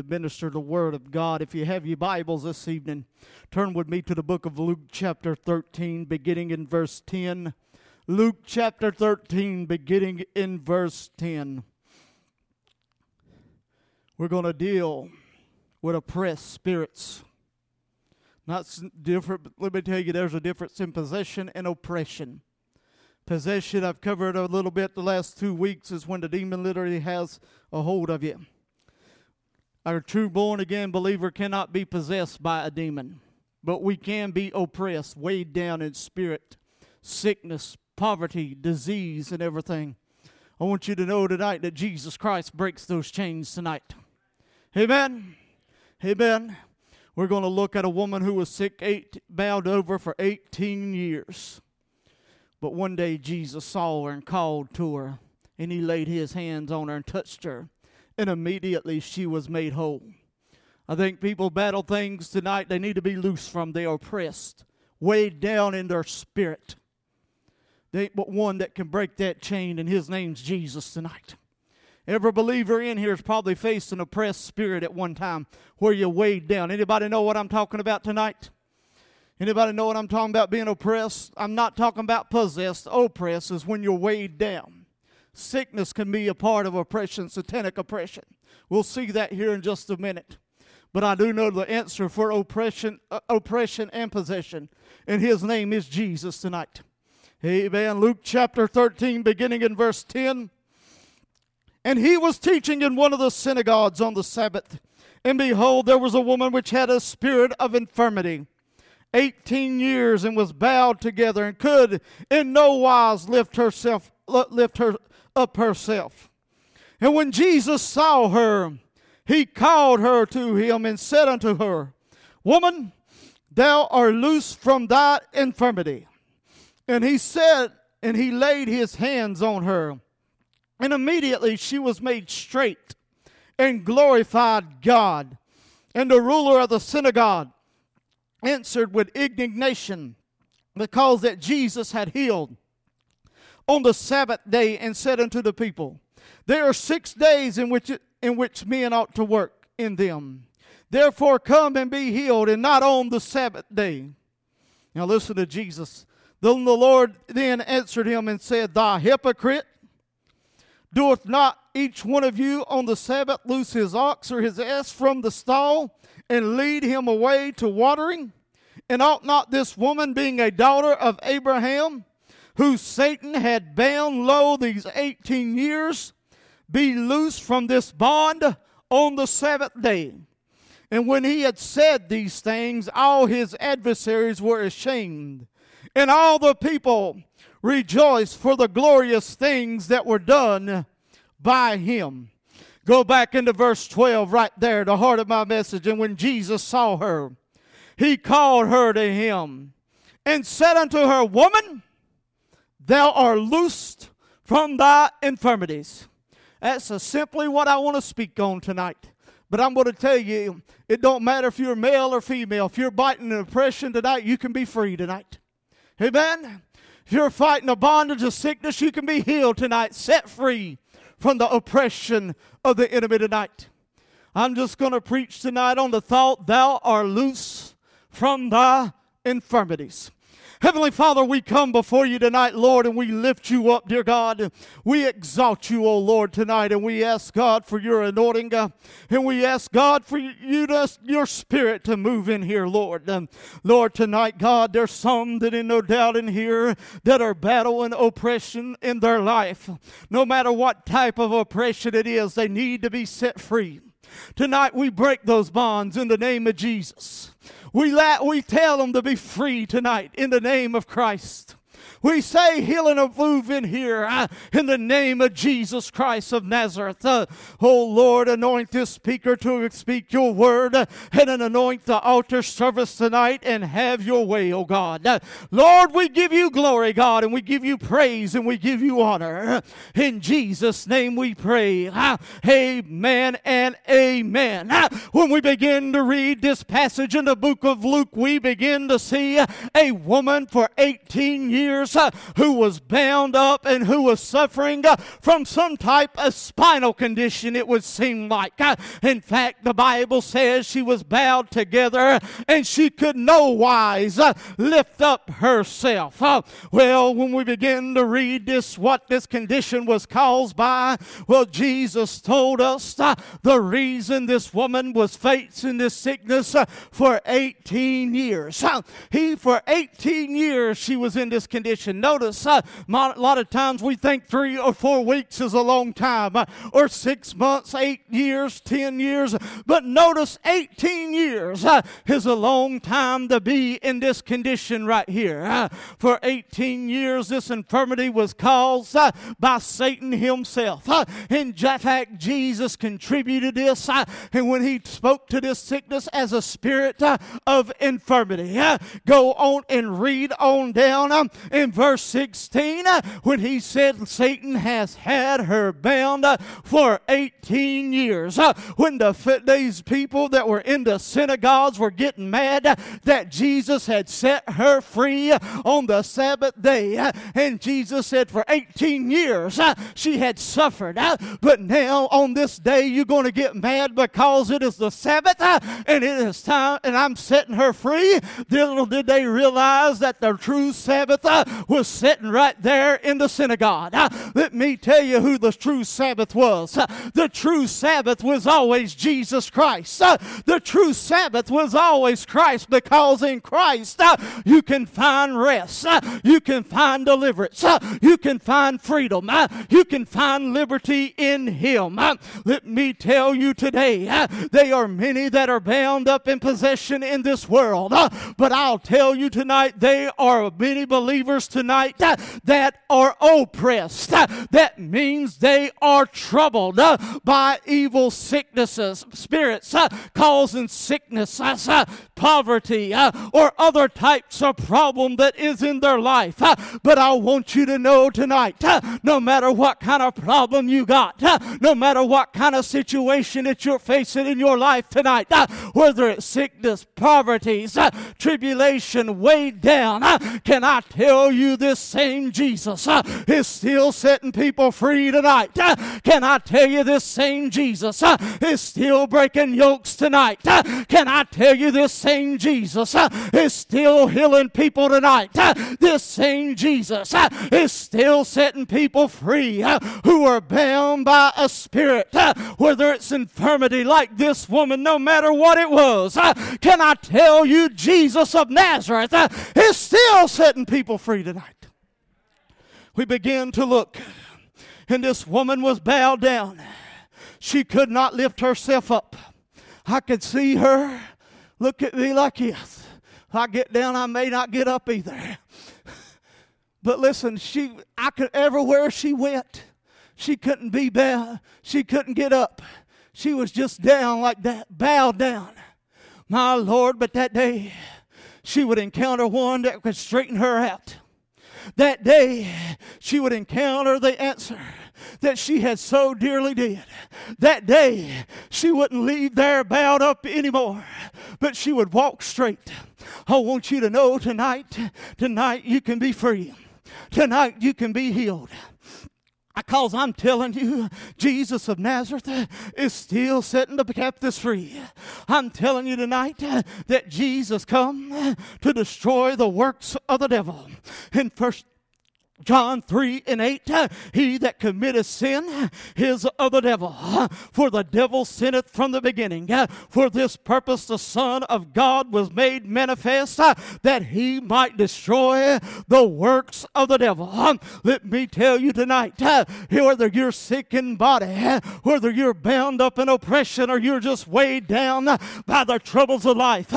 to minister the Word of God. If you have your Bibles this evening, turn with me to the book of Luke, chapter 13, beginning in verse 10. Luke chapter 13, beginning in verse 10. We're going to deal with oppressed spirits. Not different, but let me tell you, there's a difference in possession and oppression. Possession, I've covered a little bit the last two weeks, is when the demon literally has a hold of you. Our true born again believer cannot be possessed by a demon, but we can be oppressed, weighed down in spirit, sickness, poverty, disease, and everything. I want you to know tonight that Jesus Christ breaks those chains tonight. Amen. Amen. We're going to look at a woman who was sick, eight, bound over for 18 years. But one day Jesus saw her and called to her, and he laid his hands on her and touched her, and immediately she was made whole. I think people battle things tonight they need to be loose from. They are oppressed, weighed down in their spirit. There ain't but one that can break that chain, and his name's Jesus tonight. Every believer in here has probably faced an oppressed spirit at one time where you're weighed down. Anybody know what I'm talking about tonight? Anybody know what I'm talking about being oppressed? I'm not talking about possessed. Oppressed is when you're weighed down. Sickness can be a part of oppression, satanic oppression. We'll see that here in just a minute. But I do know the answer for oppression, uh, oppression and possession, and his name is Jesus tonight. Amen. Luke chapter 13, beginning in verse 10. And he was teaching in one of the synagogues on the Sabbath. And behold, there was a woman which had a spirit of infirmity, eighteen years, and was bowed together, and could in no wise lift herself, lift her up herself. And when Jesus saw her, he called her to him and said unto her, Woman, thou art loose from thy infirmity. And he said, and he laid his hands on her. And immediately she was made straight and glorified God. And the ruler of the synagogue answered with indignation because that Jesus had healed on the Sabbath day and said unto the people, There are six days in which, in which men ought to work in them. Therefore come and be healed, and not on the Sabbath day. Now listen to Jesus. Then the Lord then answered him and said, Thou hypocrite, doeth not each one of you on the Sabbath loose his ox or his ass from the stall and lead him away to watering? And ought not this woman, being a daughter of Abraham, who Satan had bound low these 18 years, be loosed from this bond on the Sabbath day? And when he had said these things, all his adversaries were ashamed and all the people rejoiced for the glorious things that were done by him. Go back into verse 12 right there, the heart of my message. And when Jesus saw her, he called her to him and said unto her, Woman, thou art loosed from thy infirmities. That's simply what I want to speak on tonight. But I'm going to tell you, it don't matter if you're male or female. If you're biting an oppression tonight, you can be free tonight. Amen. If you're fighting a bondage of sickness, you can be healed tonight, set free from the oppression of the enemy tonight. I'm just going to preach tonight on the thought, Thou art loose from thy infirmities. Heavenly Father, we come before you tonight, Lord, and we lift you up, dear God. We exalt you, O Lord, tonight, and we ask God for your anointing, and we ask God for you to, your spirit to move in here, Lord. Lord, tonight, God, there's some that in no doubt in here that are battling oppression in their life. No matter what type of oppression it is, they need to be set free. Tonight we break those bonds in the name of Jesus. We, la- we tell them to be free tonight in the name of Christ. We say healing of move in here uh, in the name of Jesus Christ of Nazareth. Uh, oh Lord, anoint this speaker to speak your word uh, and anoint the altar service tonight and have your way, oh God. Uh, Lord, we give you glory, God, and we give you praise and we give you honor. In Jesus' name we pray. Amen and amen. When we begin to read this passage in the book of Luke, we begin to see a woman for 18 years years uh, who was bound up and who was suffering uh, from some type of spinal condition, it would seem like. Uh, in fact, the Bible says she was bowed together and she could no wise lift up herself. Well, when we begin to read this, what this condition was caused by, well, Jesus told us the reason this woman was facing this sickness for 18 years. He, for 18 years, she was in this condition. Notice, uh, a lot of times we think three or four weeks is a long time, uh, or six months, eight years, 10 years, but notice 18 years uh, is a long time to be in this condition right here. For 18 years, this infirmity was caused by Satan himself. In fact, Jesus contributed this, and when he spoke to this sickness as a spirit of infirmity. Go on and read on down um, in verse 16 uh, when he said Satan has had her bound uh, for 18 years. Uh, when the, these people that were in the synagogues were getting mad that Jesus had set her free on the Sabbath day. And Jesus said, For 18 years she had suffered, but now on this day you're going to get mad because it is the Sabbath and it is time, and I'm setting her free. Little did they realize that the true Sabbath was sitting right there in the synagogue. Uh, let me tell you who the true Sabbath was. Uh, the true Sabbath was always Jesus Christ. Uh, the true Sabbath was always Christ because in Christ you can find rest, you can find deliverance, you can find freedom, you can find liberty in Him. Let me tell you today, there are many that are bound up in possession in this world, but I'll tell you tonight, there are many believers tonight uh, that are oppressed. Uh, that means they are troubled uh, by evil sicknesses, spirits causing sickness, poverty, uh, or other types of problem that is in their life. Uh, but I want you to know tonight, uh, no matter what kind of problem you got, no matter what kind of situation that you're facing in your life tonight, whether it's sickness, poverty, tribulation, weighed down, can I tell you this same Jesus is still setting people free tonight? Can I tell you this same Jesus is still breaking yokes tonight? Can I tell you this same Jesus uh, is still healing people tonight? Uh, this same Jesus uh, is still setting people free who are bound by a spirit, whether it's infirmity like this woman, no matter what it was. Can I tell you, Jesus of Nazareth is still setting people free tonight? We begin to look, and this woman was bowed down. She could not lift herself up. I could see her look at me like this. I get down, I may not get up either. But listen, she I could everywhere she went, she couldn't be bowed. She couldn't get up. She was just down like that, bowed down. My Lord, but that day she would encounter one that could straighten her out. That day she would encounter the answer that she had so dearly did. That day, she wouldn't leave there bowed up anymore, but she would walk straight. I want you to know tonight, tonight you can be free. Tonight you can be healed. Because I'm telling you, Jesus of Nazareth is still setting the captives free. I'm telling you tonight that Jesus come to destroy the works of the devil. In First John 3 and 8, uh, he that committeth sin is of the devil. Uh, for the devil sinneth from the beginning. Uh, for this purpose the Son of God was made manifest that he might destroy the works of the devil. Um, let me tell you tonight, whether you're sick in body, whether you're bound up in oppression, or you're just weighed down by the troubles of life,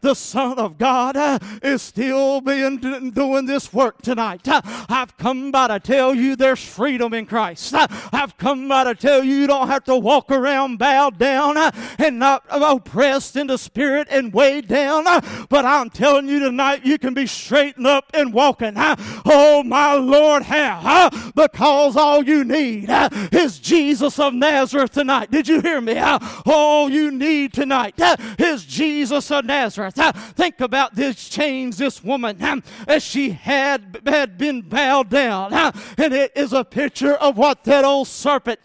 the Son of God is still being doing this work tonight. I've I've come by to tell you there's freedom in Christ. I've come by to tell you you don't have to walk around bowed down and not oppressed in the spirit and weighed down. But I'm telling you tonight, you can be straightened up and walking. Oh, my Lord, how? Because all you need is Jesus of Nazareth tonight. Did you hear me? All you need tonight is Jesus of Nazareth. Think about this change this woman as she had, had been bowed down. And it is a picture of what that old serpent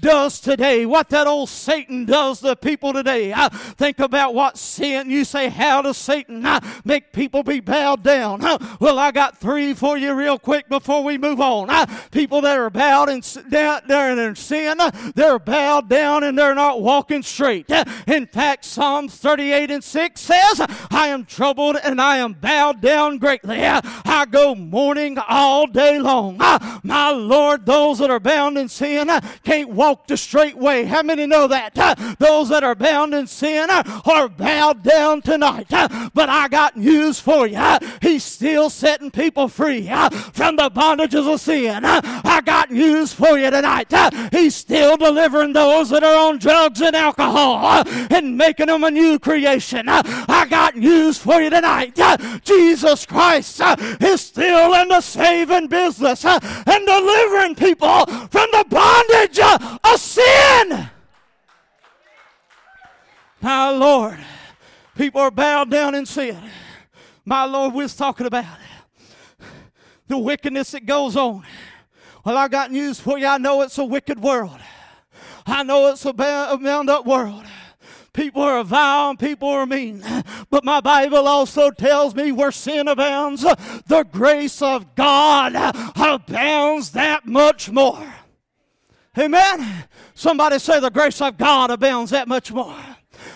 does today, what that old Satan does to people today. Think about what sin, you say, how does Satan make people be bowed down? Well, I got three for you real quick before we move on. People that are bowed and down, they're in sin, they're bowed down and they're not walking straight. In fact, Psalms 38 and 6 says, I am troubled and I am bowed down greatly. I go mourning all day long. Ah, my Lord, those that are bound in sin ah, can't walk the straight way. How many know that? Ah, those that are bound in sin are bowed down tonight. But I got news for you. He's still setting people free from the bondages of sin. I got news for you tonight. He's still delivering those that are on drugs and alcohol and making them a new creation. I got news for you tonight. Jesus Christ is still in the saving business and delivering people from the bondage uh, of sin. My Lord, people are bowed down in sin. My Lord, we are talking about the wickedness that goes on. Well, I got news for you. I know it's a wicked world. I know it's a bound up world. People are vile and people are mean. But my Bible also tells me where sin abounds, the grace of God abounds that much more. Amen. Somebody say the grace of God abounds that much more.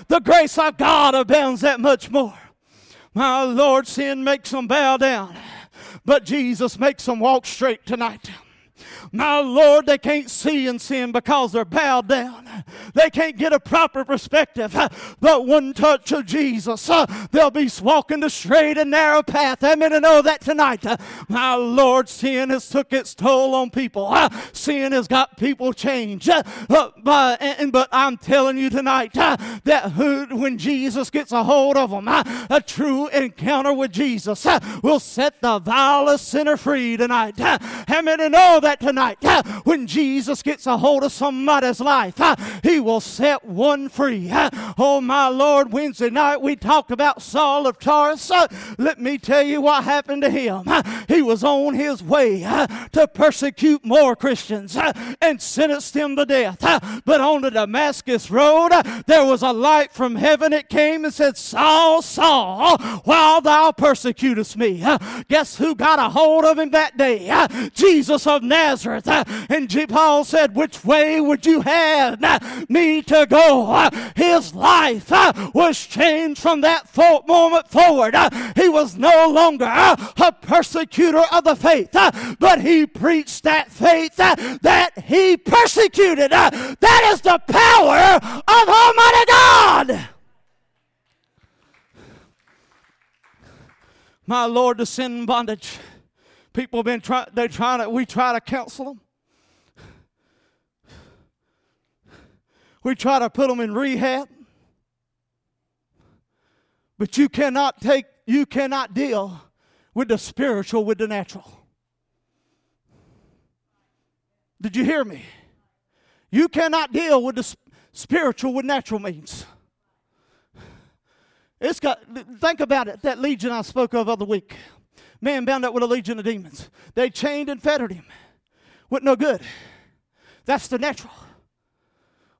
The grace of God abounds that much more. My Lord, sin makes them bow down, but Jesus makes them walk straight tonight. My Lord, they can't see in sin because they're bowed down. They can't get a proper perspective. But one touch of Jesus, uh, they'll be walking the straight and narrow path. Going to know that tonight. My Lord, sin has took its toll on people. Uh, sin has got people changed. Uh, but I'm telling you tonight that when Jesus gets a hold of them, a true encounter with Jesus will set the vilest sinner free tonight. How many know that tonight? Tonight. When Jesus gets a hold of somebody's life, he will set one free. Oh, my Lord, Wednesday night we talked about Saul of Tarsus. Let me tell you what happened to him. He was on his way to persecute more Christians and sentenced them to death. But on the Damascus road, there was a light from heaven. It came and said, Saul, Saul, while thou persecutest me. Guess who got a hold of him that day? Jesus of Nazareth. Nazareth. Uh, and Paul said, Which way would you have uh, me to go? Uh, his life was changed from that moment forward. He was no longer a persecutor of the faith, but he preached that faith that he persecuted. That is the power of Almighty God. My Lord, the sin bondage People have been trying, they trying to, we try to counsel them. We try to put them in rehab. But you cannot take, you cannot deal with the spiritual with the natural. Did you hear me? You cannot deal with the spiritual with natural means. It's got, think about it, that legion I spoke of other week. Man bound up with a legion of demons. They chained and fettered him. With no good. That's the natural.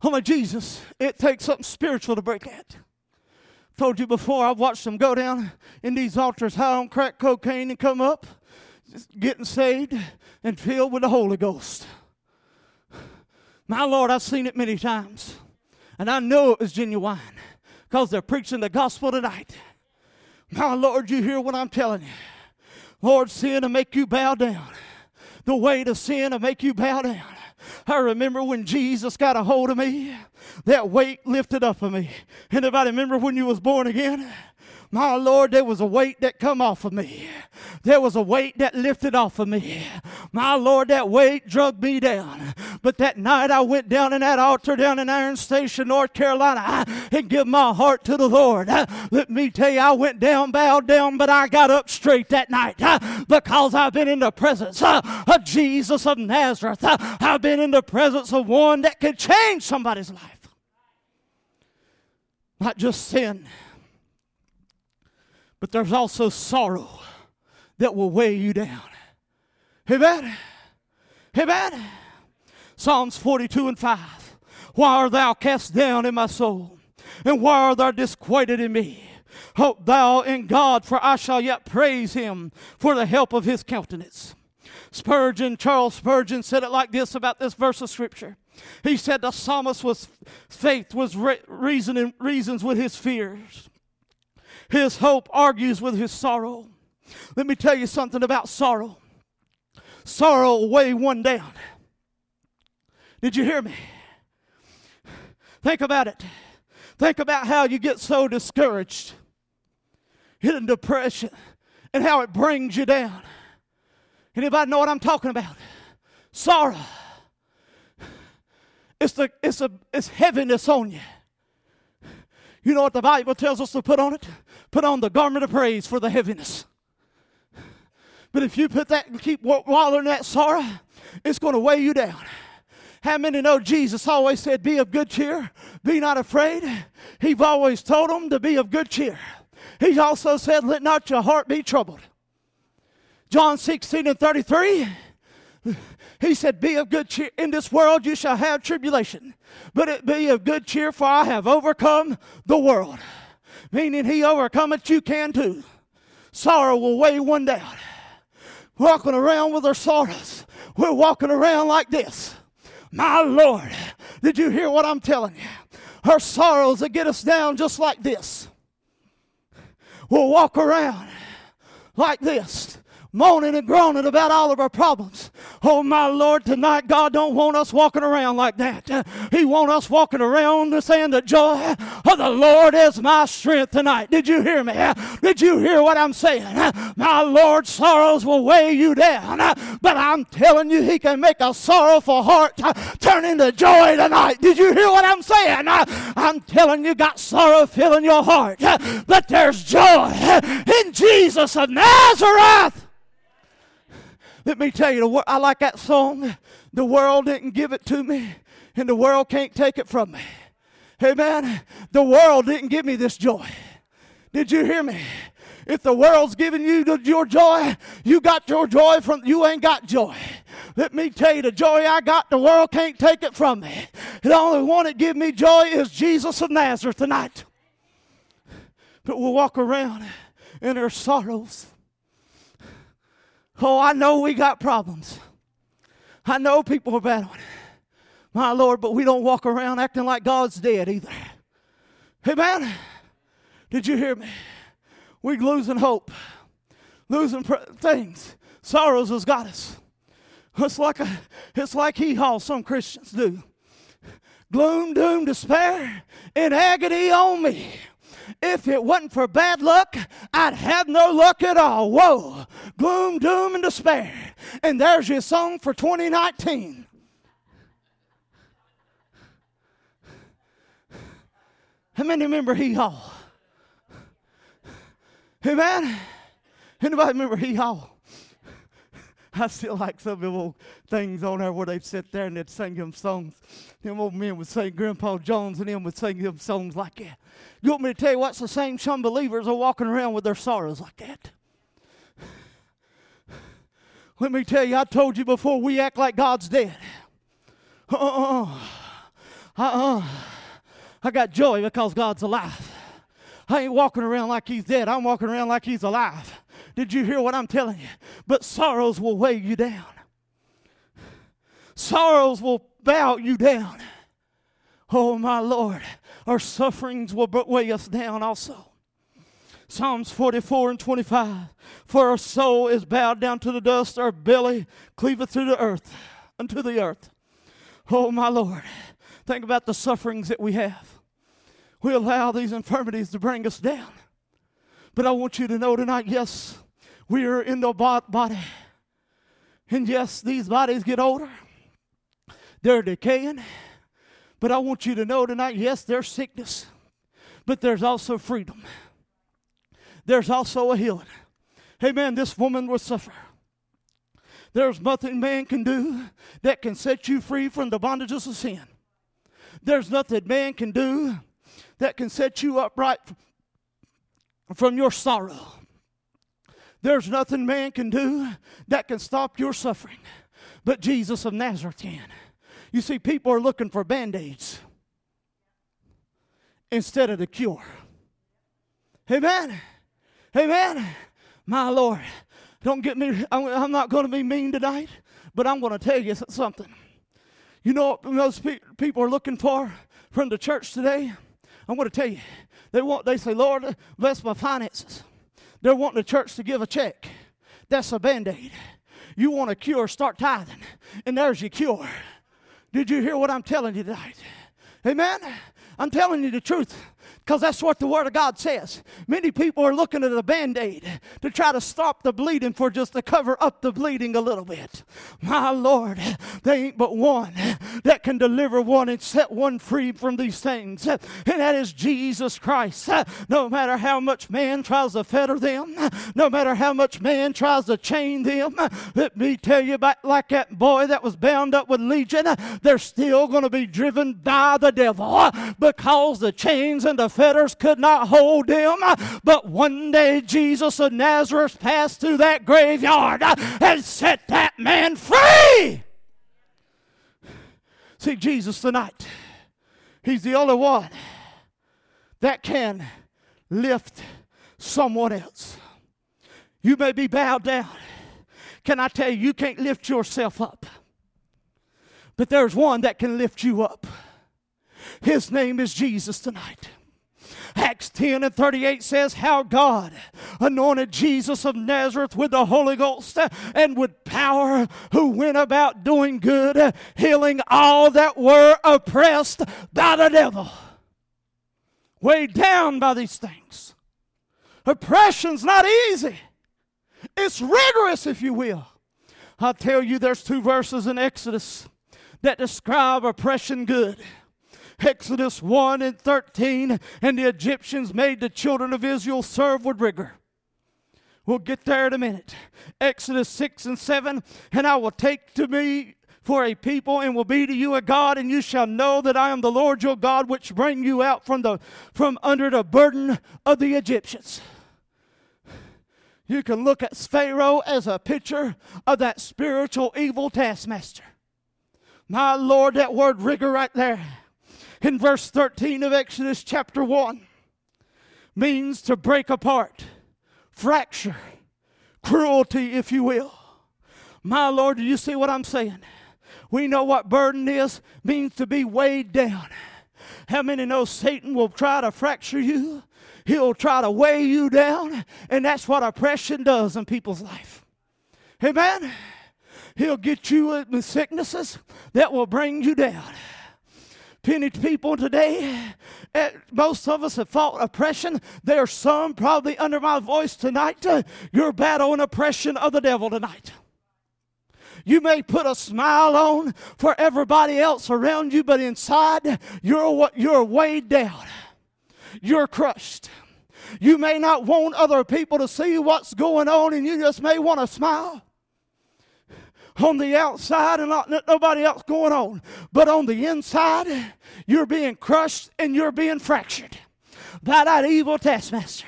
My Jesus, it takes something spiritual to break that. Told you before, I've watched them go down in these altars high on crack cocaine and come up, getting saved and filled with the Holy Ghost. My Lord, I've seen it many times. And I know it was genuine because they're preaching the gospel tonight. My Lord, you hear what I'm telling you. Lord, sin to make you bow down. The weight of sin to make you bow down. I remember when Jesus got a hold of me, that weight lifted up of me. Anybody remember when you was born again? My Lord, there was a weight that come off of me. There was a weight that lifted off of me. My Lord, that weight drug me down. But that night I went down in that altar down in Iron Station, North Carolina, and give my heart to the Lord. Let me tell you, I went down, bowed down, but I got up straight that night because I've been in the presence of Jesus of Nazareth. I've been in the presence of one that can change somebody's life. Not just sin, but there's also sorrow that will weigh you down. Amen. Amen. Psalms 42 and 5. Why art thou cast down in my soul? And why art thou disquieted in me? Hope thou in God, for I shall yet praise him for the help of his countenance. Spurgeon, Charles Spurgeon said it like this about this verse of scripture. He said the psalmist was faith was re- reasoning reasons with his fears. His hope argues with his sorrow. Let me tell you something about sorrow. Sorrow weigh one down. Did you hear me? Think about it. Think about how you get so discouraged, hit in depression, and how it brings you down. Anybody know what I'm talking about? Sorrow. It's the it's a it's heaviness on you. You know what the Bible tells us to put on it? Put on the garment of praise for the heaviness. But if you put that and keep wallowing in that sorrow, it's going to weigh you down. How many know Jesus always said, Be of good cheer, be not afraid? He's always told them to be of good cheer. He also said, Let not your heart be troubled. John 16 and 33. He said, Be of good cheer. In this world you shall have tribulation, but it be of good cheer, for I have overcome the world. Meaning he overcometh, you can too. Sorrow will weigh one down. Walking around with our sorrows. We're walking around like this. My Lord, did you hear what I'm telling you? Her sorrows that get us down just like this. We'll walk around like this moaning and groaning about all of our problems. Oh my Lord, tonight God don't want us walking around like that. He want us walking around saying the joy of the Lord is my strength tonight. Did you hear me? Did you hear what I'm saying? My Lord, sorrows will weigh you down, but I'm telling you, He can make a sorrowful heart turn into joy tonight. Did you hear what I'm saying? I'm telling you, got sorrow filling your heart, but there's joy in Jesus of Nazareth. Let me tell you, I like that song. The world didn't give it to me, and the world can't take it from me. Amen. The world didn't give me this joy. Did you hear me? If the world's giving you your joy, you got your joy from you ain't got joy. Let me tell you, the joy I got, the world can't take it from me. The only one that give me joy is Jesus of Nazareth tonight. But we'll walk around in our sorrows Oh, I know we got problems. I know people are battling. My Lord, but we don't walk around acting like God's dead either. Amen. Did you hear me? We losing hope, losing pr- things. Sorrows has got us. It's like a, it's like hee haw some Christians do. Gloom, doom, despair, and agony on me. If it wasn't for bad luck, I'd have no luck at all. Whoa, gloom, doom, and despair. And there's your song for 2019. How many remember hee haw? Amen. Anybody remember hee haw? I still like some of the old things on there where they'd sit there and they'd sing them songs. Them old men would sing, Grandpa Jones and them would sing them songs like that. You want me to tell you what's the same some believers are walking around with their sorrows like that? Let me tell you, I told you before, we act like God's dead. Uh-uh. Uh-uh. I got joy because God's alive. I ain't walking around like he's dead. I'm walking around like he's alive. Did you hear what I'm telling you? But sorrows will weigh you down. Sorrows will bow you down. Oh, my Lord. Our sufferings will weigh us down also. Psalms 44 and 25. For our soul is bowed down to the dust, our belly cleaveth to the earth, unto the earth. Oh, my Lord. Think about the sufferings that we have. We allow these infirmities to bring us down. But I want you to know tonight, yes, we are in the body. And yes, these bodies get older, they're decaying. But I want you to know tonight, yes, there's sickness, but there's also freedom. There's also a healing. Hey Amen. This woman will suffer. There's nothing man can do that can set you free from the bondages of sin. There's nothing man can do that can set you upright from your sorrow. There's nothing man can do that can stop your suffering, but Jesus of Nazareth can. You see, people are looking for band aids instead of the cure. Amen. Amen. My Lord. Don't get me, I'm not going to be mean tonight, but I'm going to tell you something. You know what most people are looking for from the church today? I'm going to tell you. They want, they say, Lord, bless my finances. They're wanting the church to give a check. That's a band aid. You want a cure, start tithing. And there's your cure. Did you hear what I'm telling you tonight? Amen? I'm telling you the truth because that's what the Word of God says. Many people are looking at a band aid to try to stop the bleeding for just to cover up the bleeding a little bit. My Lord, they ain't but one that can deliver one and set one free from these things, and that is Jesus Christ. No matter how much man tries to fetter them, no matter how much man tries to chain them, let me tell you about like that boy that was bound up with legion, they're still going to be driven by the devil because the chains and the fetters could not hold them. But one day Jesus of Nazareth passed through that graveyard and set that man free. See, Jesus tonight, He's the only one that can lift someone else. You may be bowed down. Can I tell you, you can't lift yourself up. But there's one that can lift you up. His name is Jesus tonight. Acts 10 and 38 says, How God anointed Jesus of Nazareth with the Holy Ghost and with power, who went about doing good, healing all that were oppressed by the devil. Weighed down by these things. Oppression's not easy, it's rigorous, if you will. I'll tell you, there's two verses in Exodus that describe oppression good. Exodus 1 and 13, and the Egyptians made the children of Israel serve with rigor. We'll get there in a minute. Exodus 6 and 7, and I will take to me for a people and will be to you a God, and you shall know that I am the Lord your God, which bring you out from, the, from under the burden of the Egyptians. You can look at Pharaoh as a picture of that spiritual evil taskmaster. My Lord, that word rigor right there in verse 13 of Exodus chapter 1 means to break apart, fracture, cruelty, if you will. My Lord, do you see what I'm saying? We know what burden is, means to be weighed down. How many know Satan will try to fracture you? He'll try to weigh you down, and that's what oppression does in people's life. Amen? He'll get you with sicknesses that will bring you down. Penny people today, eh, most of us have fought oppression. There are some probably under my voice tonight. Uh, you're battling oppression of the devil tonight. You may put a smile on for everybody else around you, but inside you're you're weighed down. You're crushed. You may not want other people to see what's going on, and you just may want to smile on the outside and not nobody else going on. But on the inside, you're being crushed and you're being fractured by that evil taskmaster.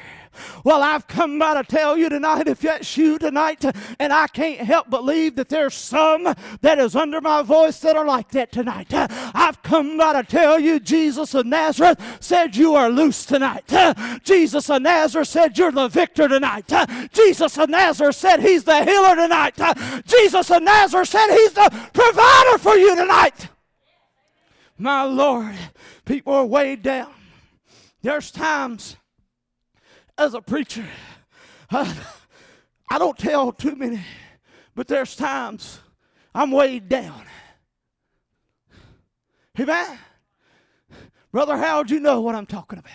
Well, I've come by to tell you tonight, if that's you tonight, and I can't help believe that there's some that is under my voice that are like that tonight. I've come by to tell you, Jesus of Nazareth said you are loose tonight. Jesus of Nazareth said you're the victor tonight. Jesus of Nazareth said he's the healer tonight. Jesus of Nazareth said he's the provider for you tonight. My Lord, people are weighed down. There's times as a preacher, I, I don't tell too many, but there's times I'm weighed down. Amen? Brother Howard, you know what I'm talking about.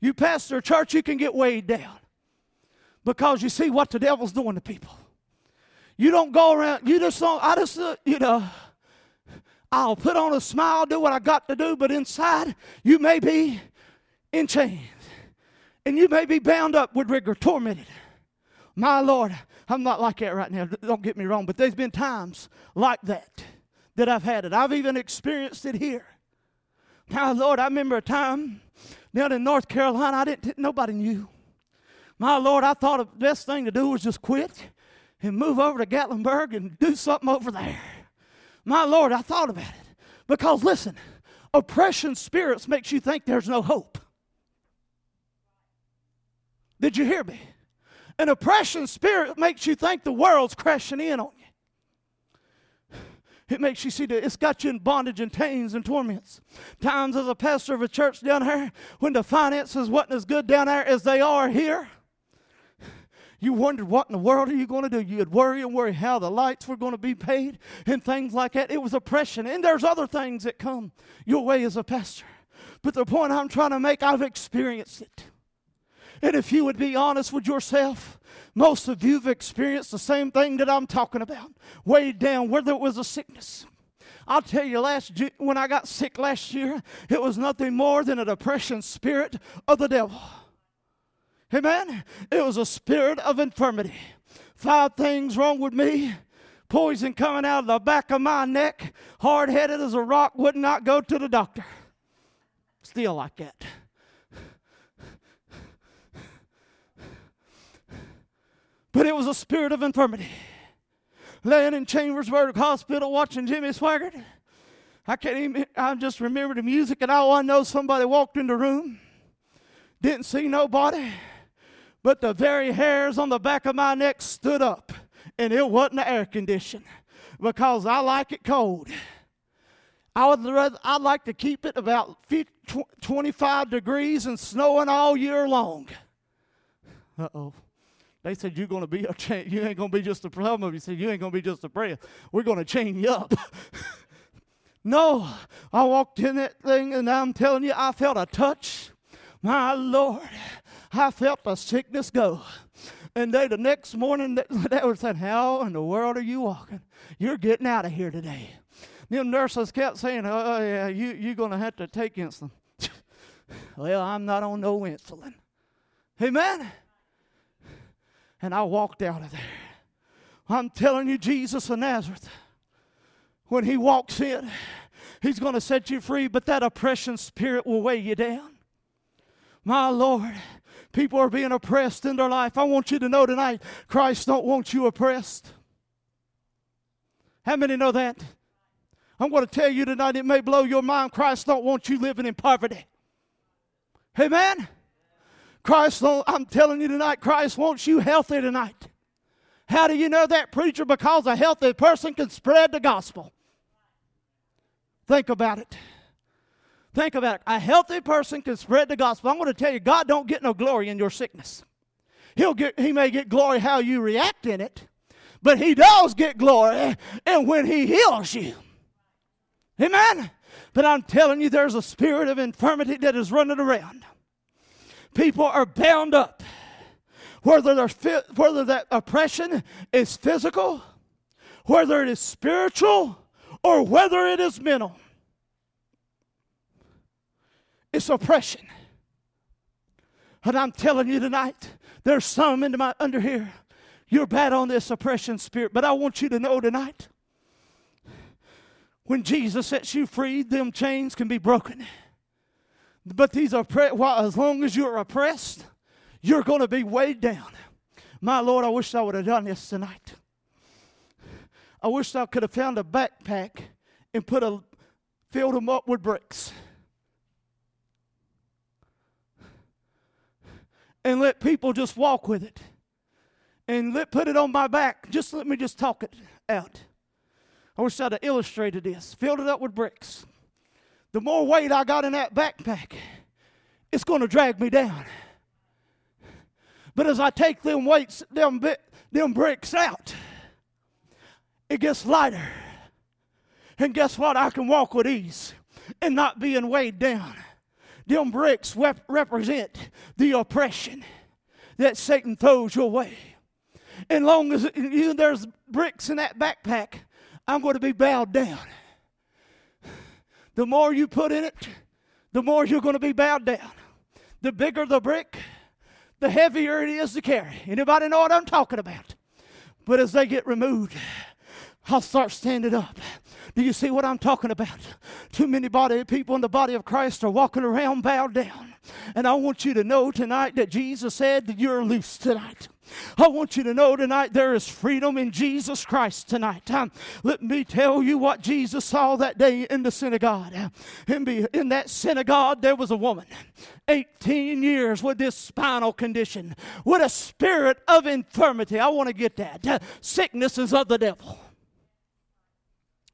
You pastor a church, you can get weighed down. Because you see what the devil's doing to people. You don't go around, you just don't, I just, uh, you know, I'll put on a smile, do what I got to do, but inside you may be in chains. And you may be bound up with rigor, tormented. My Lord, I'm not like that right now. Don't get me wrong, but there's been times like that that I've had it. I've even experienced it here. Now, Lord, I remember a time down in North Carolina, I didn't, nobody knew. My Lord, I thought the best thing to do was just quit and move over to Gatlinburg and do something over there. My Lord, I thought about it. Because listen, oppression spirits makes you think there's no hope. Did you hear me? An oppression spirit makes you think the world's crashing in on you. It makes you see that it's got you in bondage and pains and torments. Times as a pastor of a church down here, when the finances wasn't as good down there as they are here, you wondered what in the world are you going to do? You'd worry and worry how the lights were going to be paid and things like that. It was oppression. And there's other things that come your way as a pastor. But the point I'm trying to make, I've experienced it. And if you would be honest with yourself, most of you have experienced the same thing that I'm talking about. Weighed down, whether it was a sickness. I'll tell you, last when I got sick last year, it was nothing more than a depression spirit of the devil. Amen. It was a spirit of infirmity. Five things wrong with me. Poison coming out of the back of my neck. Hard headed as a rock, would not go to the doctor. Still like that. But it was a spirit of infirmity. Laying in Chambersburg Hospital watching Jimmy Swaggart. I can't even, I just remember the music, and all I know somebody walked in the room, didn't see nobody but the very hairs on the back of my neck stood up, and it wasn't air condition because I like it cold. I would rather, I'd like to keep it about 50, 25 degrees and snowing all year long. Uh oh. They said you're going to be a cha- you ain't going to be just a problem. you said you ain't going to be just a prayer. We're going to chain you up. no, I walked in that thing and I'm telling you, I felt a touch. My Lord, I felt the sickness go. And they, the next morning, they were saying, How in the world are you walking? You're getting out of here today. Them nurses kept saying, Oh, oh yeah, you, you're going to have to take insulin. well, I'm not on no insulin. Amen? And I walked out of there. I'm telling you, Jesus of Nazareth, when He walks in, He's going to set you free, but that oppression spirit will weigh you down. My Lord, People are being oppressed in their life. I want you to know tonight, Christ don't want you oppressed. How many know that? I'm going to tell you tonight, it may blow your mind. Christ don't want you living in poverty. Amen? Christ I'm telling you tonight, Christ wants you healthy tonight. How do you know that, preacher? Because a healthy person can spread the gospel. Think about it. Think about it. A healthy person can spread the gospel. I'm going to tell you, God don't get no glory in your sickness. He'll get, he may get glory how you react in it, but he does get glory and when he heals you. Amen. But I'm telling you, there's a spirit of infirmity that is running around. People are bound up. Whether, whether that oppression is physical, whether it is spiritual, or whether it is mental. It's oppression. And I'm telling you tonight, there's some into my under here. You're bad on this oppression spirit, but I want you to know tonight. When Jesus sets you free, them chains can be broken. But these are well, as long as you're oppressed, you're going to be weighed down. My Lord, I wish I would have done this tonight. I wish I could have found a backpack and put a filled them up with bricks. and let people just walk with it and let put it on my back. Just let me just talk it out. I wish I'd have illustrated this. Filled it up with bricks. The more weight I got in that backpack, it's going to drag me down. But as I take them weights, them, them bricks out, it gets lighter. And guess what? I can walk with ease and not being weighed down. Them bricks rep- represent the oppression that Satan throws your way. And long as you, there's bricks in that backpack, I'm going to be bowed down. The more you put in it, the more you're going to be bowed down. The bigger the brick, the heavier it is to carry. Anybody know what I'm talking about? But as they get removed, I'll start standing up. Do you see what I'm talking about? Too many body people in the body of Christ are walking around bowed down. And I want you to know tonight that Jesus said that you're loose tonight. I want you to know tonight there is freedom in Jesus Christ tonight. Um, let me tell you what Jesus saw that day in the synagogue. In, in that synagogue, there was a woman, 18 years with this spinal condition, with a spirit of infirmity. I want to get that. Sickness is of the devil.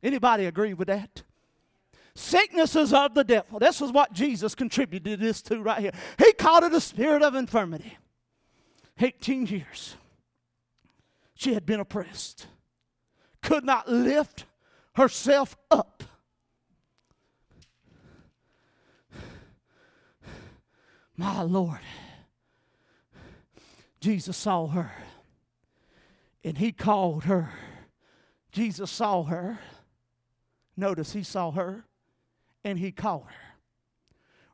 Anybody agree with that? Sicknesses of the devil. This is what Jesus contributed this to right here. He called it a spirit of infirmity. 18 years. She had been oppressed, could not lift herself up. My Lord. Jesus saw her and he called her. Jesus saw her. Notice he saw her and he called her.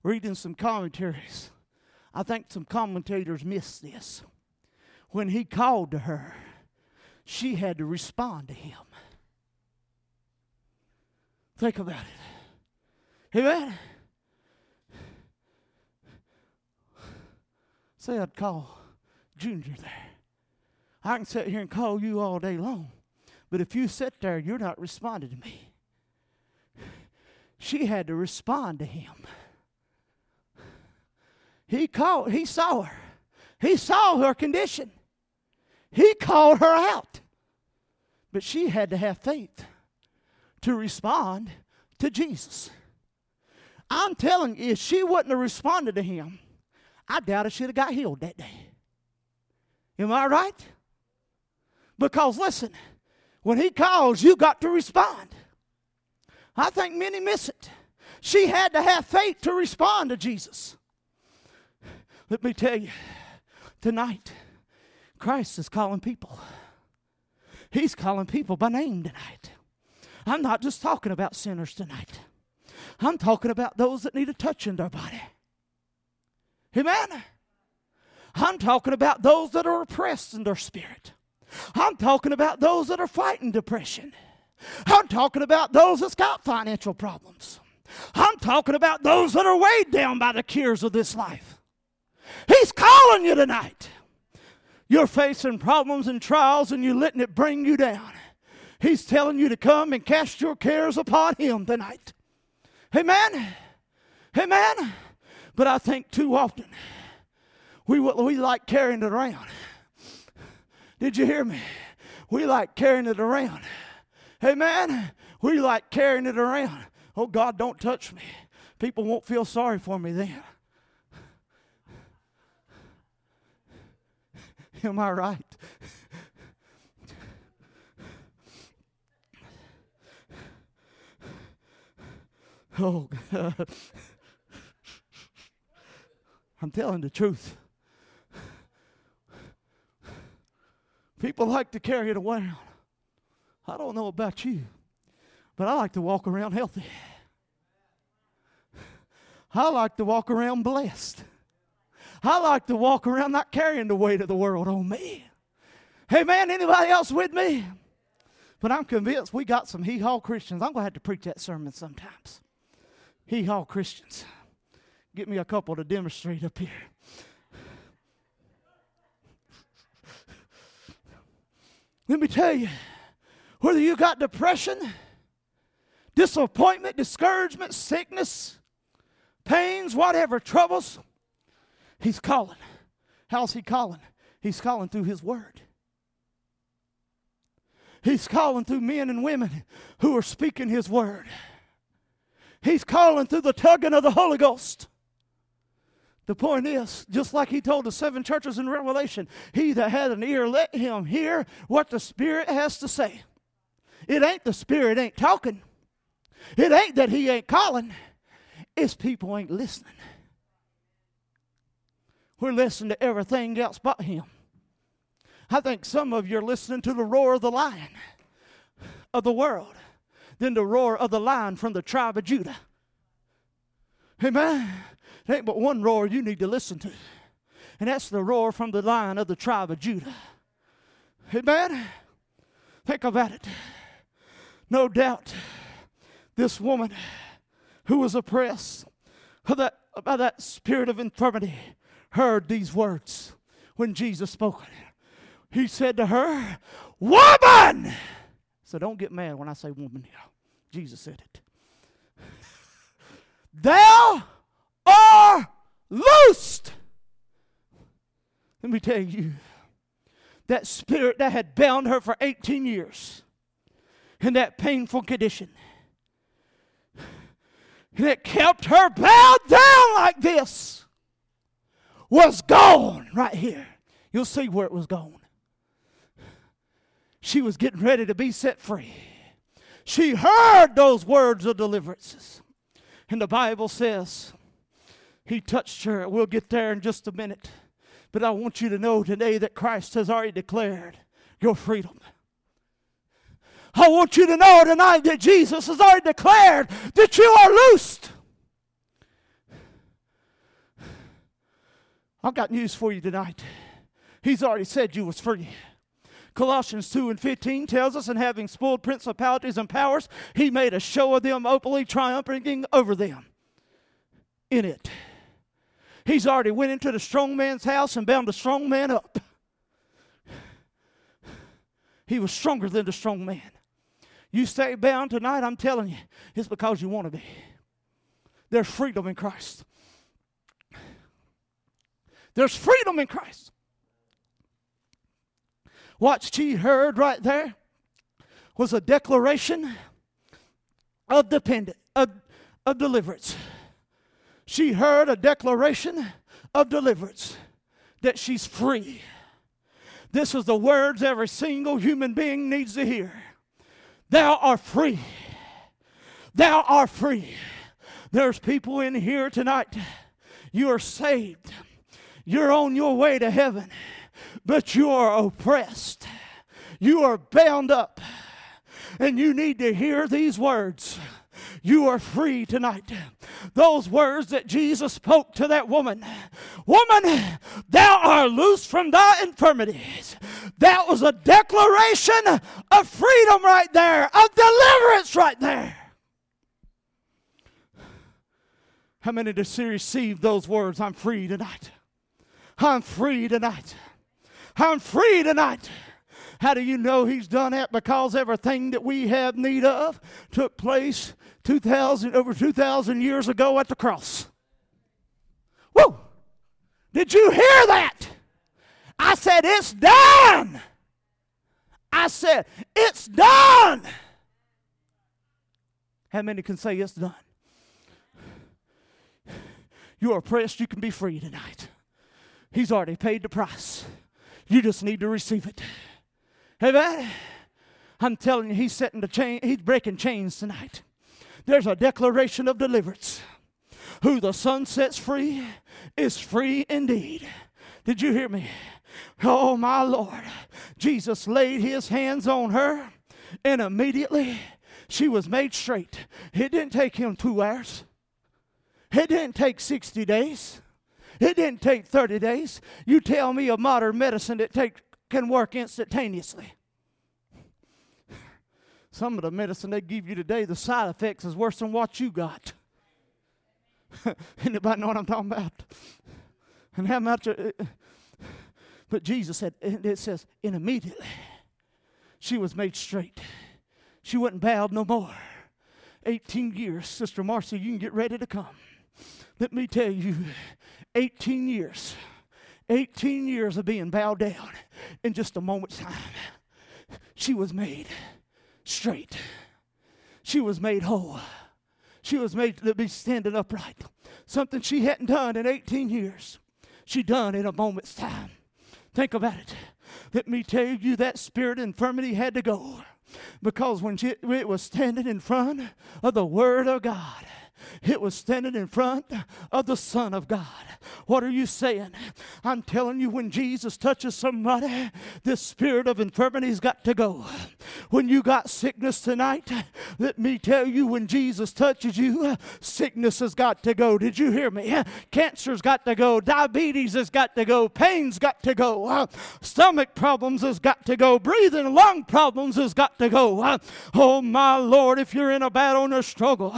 Reading some commentaries, I think some commentators missed this. When he called to her, she had to respond to him. Think about it. Amen. Say I'd call Junior there. I can sit here and call you all day long, but if you sit there, you're not responding to me she had to respond to him. He called, he saw her. He saw her condition. He called her out. But she had to have faith to respond to Jesus. I'm telling you, if she wouldn't have responded to him, I doubt if she'd have got healed that day. Am I right? Because listen, when he calls, you got to respond. I think many miss it. She had to have faith to respond to Jesus. Let me tell you, tonight, Christ is calling people. He's calling people by name tonight. I'm not just talking about sinners tonight. I'm talking about those that need a touch in their body. Amen. I'm talking about those that are oppressed in their spirit. I'm talking about those that are fighting depression. I'm talking about those that's got financial problems. I'm talking about those that are weighed down by the cares of this life. He's calling you tonight. You're facing problems and trials and you're letting it bring you down. He's telling you to come and cast your cares upon Him tonight. Amen. Amen. But I think too often we, we like carrying it around. Did you hear me? We like carrying it around. Amen. We like carrying it around. Oh, God, don't touch me. People won't feel sorry for me then. Am I right? Oh, God. I'm telling the truth. People like to carry it around. I don't know about you, but I like to walk around healthy. I like to walk around blessed. I like to walk around not carrying the weight of the world on me. Hey man, anybody else with me? But I'm convinced we got some hee haw Christians. I'm going to have to preach that sermon sometimes. Hee haw Christians. Get me a couple to demonstrate up here. Let me tell you, whether you got depression, disappointment, discouragement, sickness, pains, whatever, troubles, He's calling. How's He calling? He's calling through His Word. He's calling through men and women who are speaking His Word. He's calling through the tugging of the Holy Ghost. The point is, just like he told the seven churches in Revelation, he that had an ear, let him hear what the Spirit has to say. It ain't the Spirit ain't talking. It ain't that He ain't calling. It's people ain't listening. We're listening to everything else but Him. I think some of you are listening to the roar of the lion of the world than the roar of the lion from the tribe of Judah. Amen. There ain't but one roar you need to listen to, and that's the roar from the lion of the tribe of Judah. Amen. Think about it. No doubt, this woman who was oppressed by that, by that spirit of infirmity heard these words when Jesus spoke. He said to her, Woman! So don't get mad when I say woman here. Jesus said it. Thou art loosed. Let me tell you, that spirit that had bound her for 18 years in that painful condition that kept her bowed down like this was gone right here. You'll see where it was gone. She was getting ready to be set free. She heard those words of deliverances. And the Bible says he touched her. We'll get there in just a minute. But I want you to know today that Christ has already declared your freedom. I want you to know tonight that Jesus has already declared that you are loosed. I've got news for you tonight. He's already said you was free. Colossians 2 and 15 tells us, and having spoiled principalities and powers, he made a show of them openly, triumphing over them in it. He's already went into the strong man's house and bound the strong man up. He was stronger than the strong man. You stay bound tonight, I'm telling you, it's because you want to be. There's freedom in Christ. There's freedom in Christ. What she heard right there was a declaration of dependent of, of deliverance. She heard a declaration of deliverance that she's free. This is the words every single human being needs to hear. Thou art free. Thou art free. There's people in here tonight. You are saved. You're on your way to heaven, but you are oppressed. You are bound up. And you need to hear these words. You are free tonight. Those words that Jesus spoke to that woman Woman, thou art loosed from thy infirmities. That was a declaration of freedom right there, of deliverance right there. How many does receive those words? I'm free tonight. I'm free tonight. I'm free tonight. How do you know he's done that? Because everything that we have need of took place 2000 over 2000 years ago at the cross. Woo! Did you hear that? I said it's done. I said it's done. How many can say it's done? You're oppressed, you can be free tonight. He's already paid the price. You just need to receive it. Amen. I'm telling you, he's setting the chain, he's breaking chains tonight. There's a declaration of deliverance. Who the Son sets free is free indeed. Did you hear me? Oh, my Lord. Jesus laid his hands on her, and immediately she was made straight. It didn't take him two hours, it didn't take 60 days, it didn't take 30 days. You tell me a modern medicine that take, can work instantaneously. Some of the medicine they give you today, the side effects is worse than what you got. Anybody know what I'm talking about? And how much? Uh, but Jesus said, it says, and immediately she was made straight. She wasn't bowed no more. 18 years, Sister Marcy, you can get ready to come. Let me tell you, 18 years, 18 years of being bowed down in just a moment's time. She was made straight. She was made whole. She was made to be standing upright. Something she hadn't done in 18 years. She done in a moment's time. Think about it. Let me tell you that spirit infirmity had to go. Because when she, it was standing in front of the Word of God, it was standing in front of the Son of God. What are you saying? I'm telling you, when Jesus touches somebody, this spirit of infirmity's got to go. When you got sickness tonight, let me tell you, when Jesus touches you, sickness has got to go. Did you hear me? Cancer's got to go. Diabetes has got to go. Pain's got to go. Stomach problems has got to go. Breathing, lung problems has got to go. Oh, my Lord, if you're in a battle and a struggle,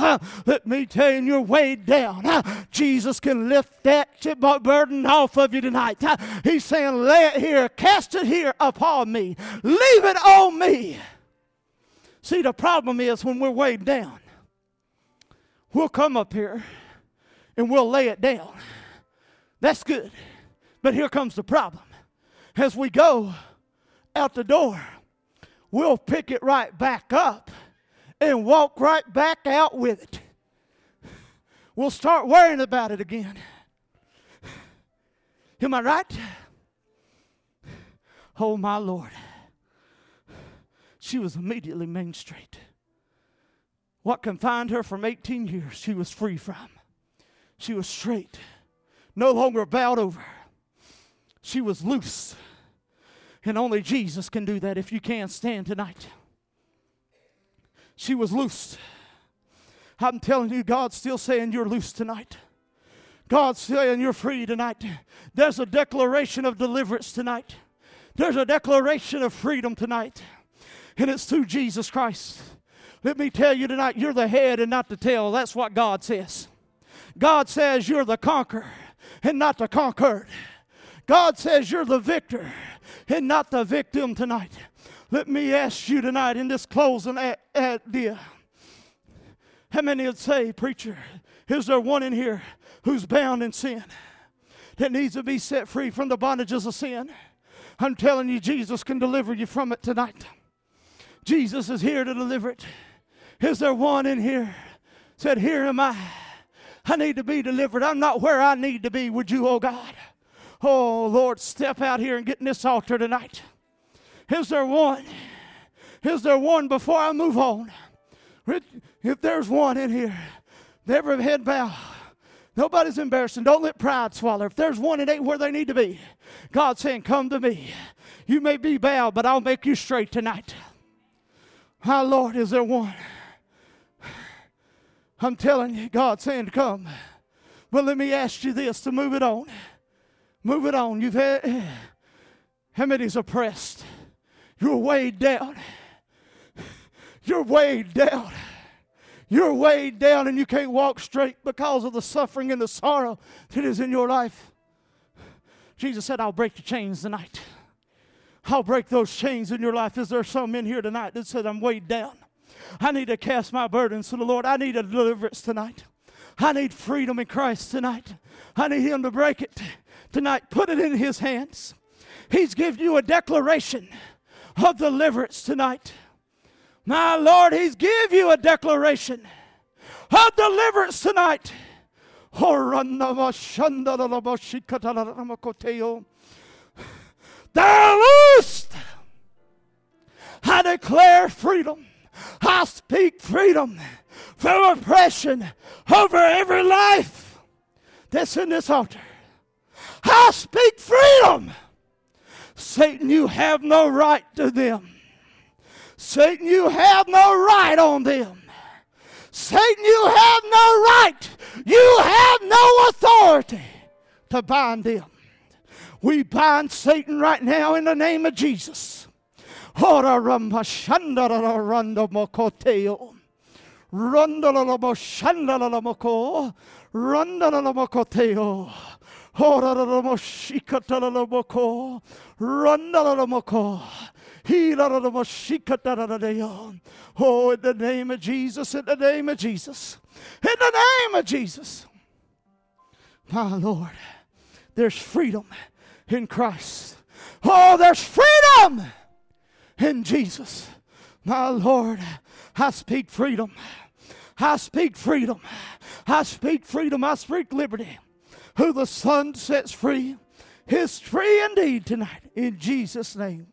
let me tell you, you're weighed down. Uh, Jesus can lift that burden off of you tonight. Uh, he's saying, lay it here, cast it here upon me, leave it on me. See, the problem is when we're weighed down, we'll come up here and we'll lay it down. That's good. But here comes the problem. As we go out the door, we'll pick it right back up and walk right back out with it. We'll start worrying about it again. Am I right? Oh, my Lord. She was immediately Main Street. What confined her from 18 years, she was free from. She was straight, no longer bowed over. She was loose. And only Jesus can do that if you can't stand tonight. She was loose. I'm telling you, God's still saying you're loose tonight. God's saying you're free tonight. There's a declaration of deliverance tonight. There's a declaration of freedom tonight. And it's through Jesus Christ. Let me tell you tonight, you're the head and not the tail. That's what God says. God says you're the conqueror and not the conquered. God says you're the victor and not the victim tonight. Let me ask you tonight in this closing idea. How many would say, preacher, is there one in here who's bound in sin that needs to be set free from the bondages of sin? I'm telling you, Jesus can deliver you from it tonight. Jesus is here to deliver it. Is there one in here said, Here am I. I need to be delivered. I'm not where I need to be. Would you, oh God? Oh Lord, step out here and get in this altar tonight. Is there one? Is there one before I move on? If there's one in here, every head bow. Nobody's embarrassing. Don't let pride swallow. If there's one, it ain't where they need to be. God's saying, Come to me. You may be bowed, but I'll make you straight tonight. My Lord, is there one? I'm telling you, God's saying come. But let me ask you this to move it on. Move it on. You've had how many's oppressed? You're weighed down. You're weighed down. You're weighed down and you can't walk straight because of the suffering and the sorrow that is in your life. Jesus said, I'll break the chains tonight. I'll break those chains in your life. Is there some in here tonight that said, I'm weighed down? I need to cast my burdens to the Lord. I need a deliverance tonight. I need freedom in Christ tonight. I need Him to break it tonight. Put it in His hands. He's given you a declaration of deliverance tonight. My Lord, He's give you a declaration of deliverance tonight. They're loosed. I declare freedom. I speak freedom from oppression over every life that's in this altar. I speak freedom. Satan, you have no right to them. Satan, you have no right on them. Satan, you have no right. You have no authority to bind them. We bind Satan right now in the name of Jesus. Oh, in the name of Jesus, in the name of Jesus, in the name of Jesus. My Lord, there's freedom in Christ. Oh, there's freedom in Jesus. My Lord, I speak freedom. I speak freedom. I speak freedom. I speak liberty. Who the Son sets free is free indeed tonight. In Jesus' name.